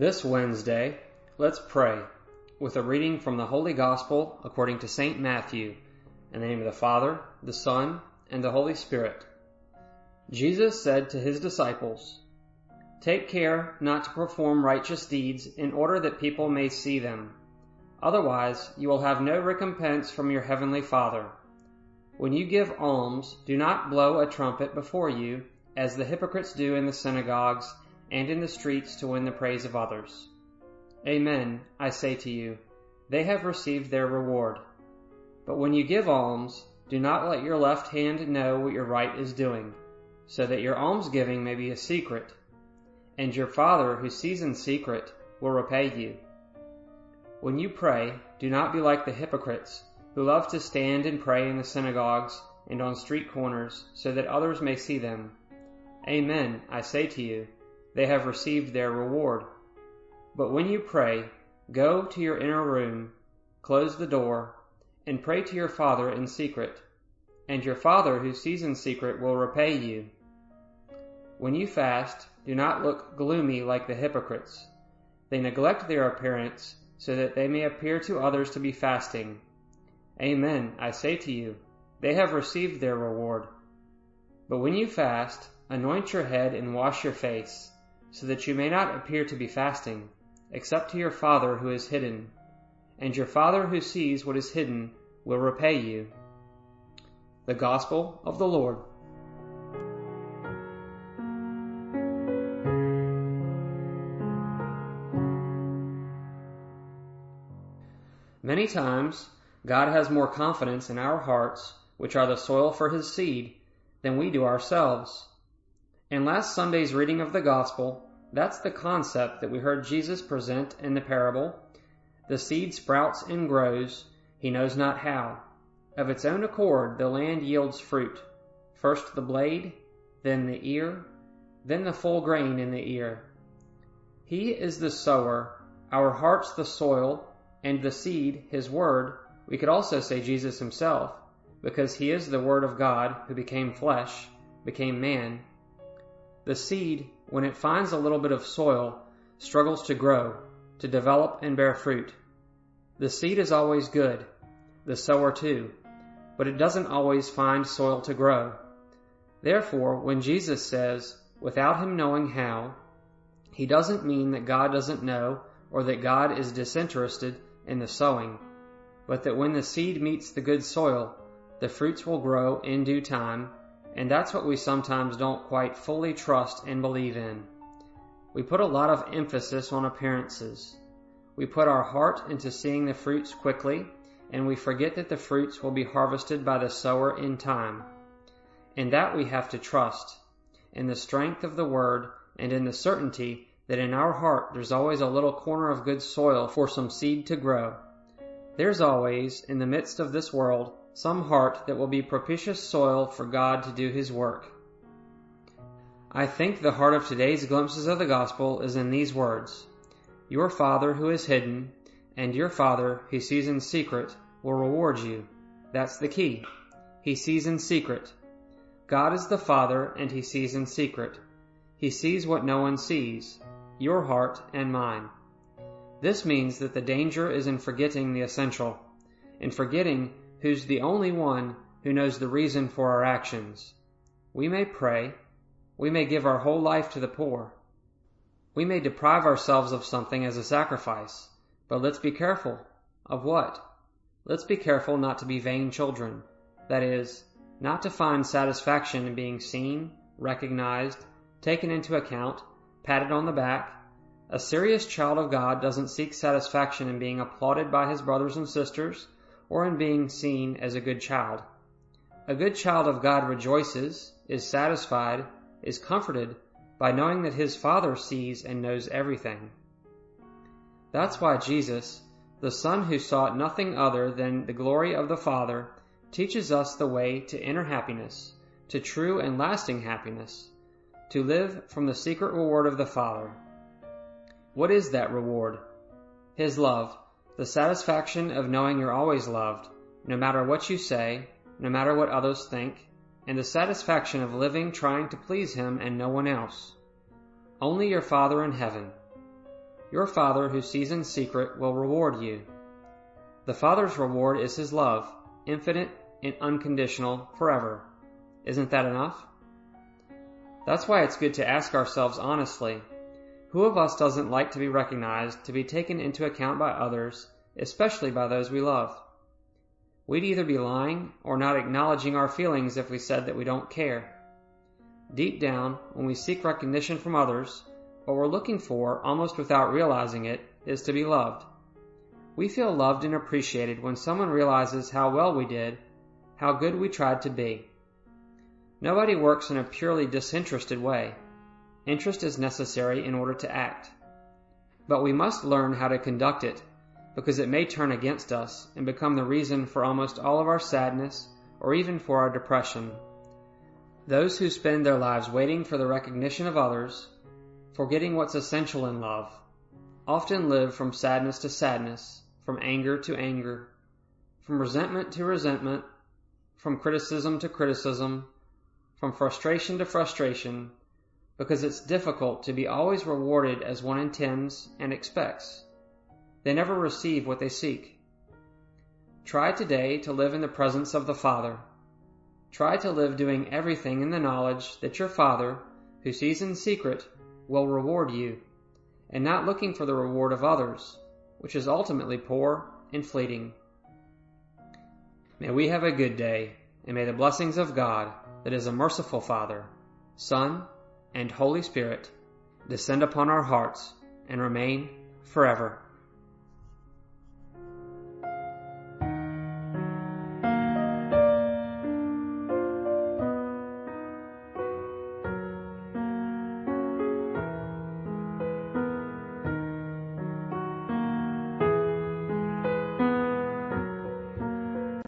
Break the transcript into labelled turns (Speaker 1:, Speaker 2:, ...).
Speaker 1: This Wednesday, let's pray with a reading from the Holy Gospel according to St. Matthew, in the name of the Father, the Son, and the Holy Spirit. Jesus said to his disciples, Take care not to perform righteous deeds in order that people may see them. Otherwise, you will have no recompense from your heavenly Father. When you give alms, do not blow a trumpet before you, as the hypocrites do in the synagogues and in the streets to win the praise of others. Amen, I say to you, they have received their reward. But when you give alms, do not let your left hand know what your right is doing, so that your almsgiving may be a secret, and your Father who sees in secret will repay you. When you pray, do not be like the hypocrites, who love to stand and pray in the synagogues and on street corners, so that others may see them. Amen, I say to you, they have received their reward. But when you pray, go to your inner room, close the door, and pray to your Father in secret, and your Father who sees in secret will repay you. When you fast, do not look gloomy like the hypocrites. They neglect their appearance so that they may appear to others to be fasting. Amen, I say to you, they have received their reward. But when you fast, anoint your head and wash your face so that you may not appear to be fasting, except to your Father who is hidden. And your Father who sees what is hidden will repay you. The Gospel of the Lord. Many times, God has more confidence in our hearts, which are the soil for His seed, than we do ourselves. In last Sunday's reading of the Gospel, that's the concept that we heard Jesus present in the parable. The seed sprouts and grows, he knows not how. Of its own accord, the land yields fruit. First the blade, then the ear, then the full grain in the ear. He is the sower, our hearts the soil, and the seed, his word. We could also say Jesus himself, because he is the word of God who became flesh, became man, the seed, when it finds a little bit of soil, struggles to grow, to develop and bear fruit. The seed is always good, the sower too, but it doesn't always find soil to grow. Therefore, when Jesus says, without him knowing how, he doesn't mean that God doesn't know or that God is disinterested in the sowing, but that when the seed meets the good soil, the fruits will grow in due time and that's what we sometimes don't quite fully trust and believe in. We put a lot of emphasis on appearances. We put our heart into seeing the fruits quickly, and we forget that the fruits will be harvested by the sower in time. In that we have to trust, in the strength of the word and in the certainty that in our heart there's always a little corner of good soil for some seed to grow. There's always, in the midst of this world, some heart that will be propitious soil for God to do His work. I think the heart of today's glimpses of the gospel is in these words Your Father who is hidden, and your Father who sees in secret, will reward you. That's the key. He sees in secret. God is the Father, and He sees in secret. He sees what no one sees, your heart and mine. This means that the danger is in forgetting the essential, in forgetting who's the only one who knows the reason for our actions. We may pray. We may give our whole life to the poor. We may deprive ourselves of something as a sacrifice. But let's be careful. Of what? Let's be careful not to be vain children. That is, not to find satisfaction in being seen, recognized, taken into account, patted on the back. A serious child of God doesn't seek satisfaction in being applauded by his brothers and sisters or in being seen as a good child. A good child of God rejoices, is satisfied, is comforted by knowing that his Father sees and knows everything. That's why Jesus, the Son who sought nothing other than the glory of the Father, teaches us the way to inner happiness, to true and lasting happiness, to live from the secret reward of the Father. What is that reward? His love, the satisfaction of knowing you're always loved, no matter what you say, no matter what others think, and the satisfaction of living trying to please Him and no one else. Only your Father in heaven. your Father who sees in secret will reward you. The Father's reward is His love, infinite and unconditional, forever. Isn't that enough? That's why it's good to ask ourselves honestly who of us doesn't like to be recognized, to be taken into account by others, especially by those we love? We'd either be lying or not acknowledging our feelings if we said that we don't care. Deep down, when we seek recognition from others, what we're looking for, almost without realizing it, is to be loved. We feel loved and appreciated when someone realizes how well we did, how good we tried to be. Nobody works in a purely disinterested way. Interest is necessary in order to act. But we must learn how to conduct it, because it may turn against us and become the reason for almost all of our sadness or even for our depression. Those who spend their lives waiting for the recognition of others, forgetting what's essential in love, often live from sadness to sadness, from anger to anger, from resentment to resentment, from criticism to criticism, from frustration to frustration, because it's difficult to be always rewarded as one intends and expects. They never receive what they seek. Try today to live in the presence of the Father. Try to live doing everything in the knowledge that your Father, who sees in secret, will reward you, and not looking for the reward of others, which is ultimately poor and fleeting. May we have a good day, and may the blessings of God, that is a merciful Father, Son, and Holy Spirit, descend upon our hearts and remain forever.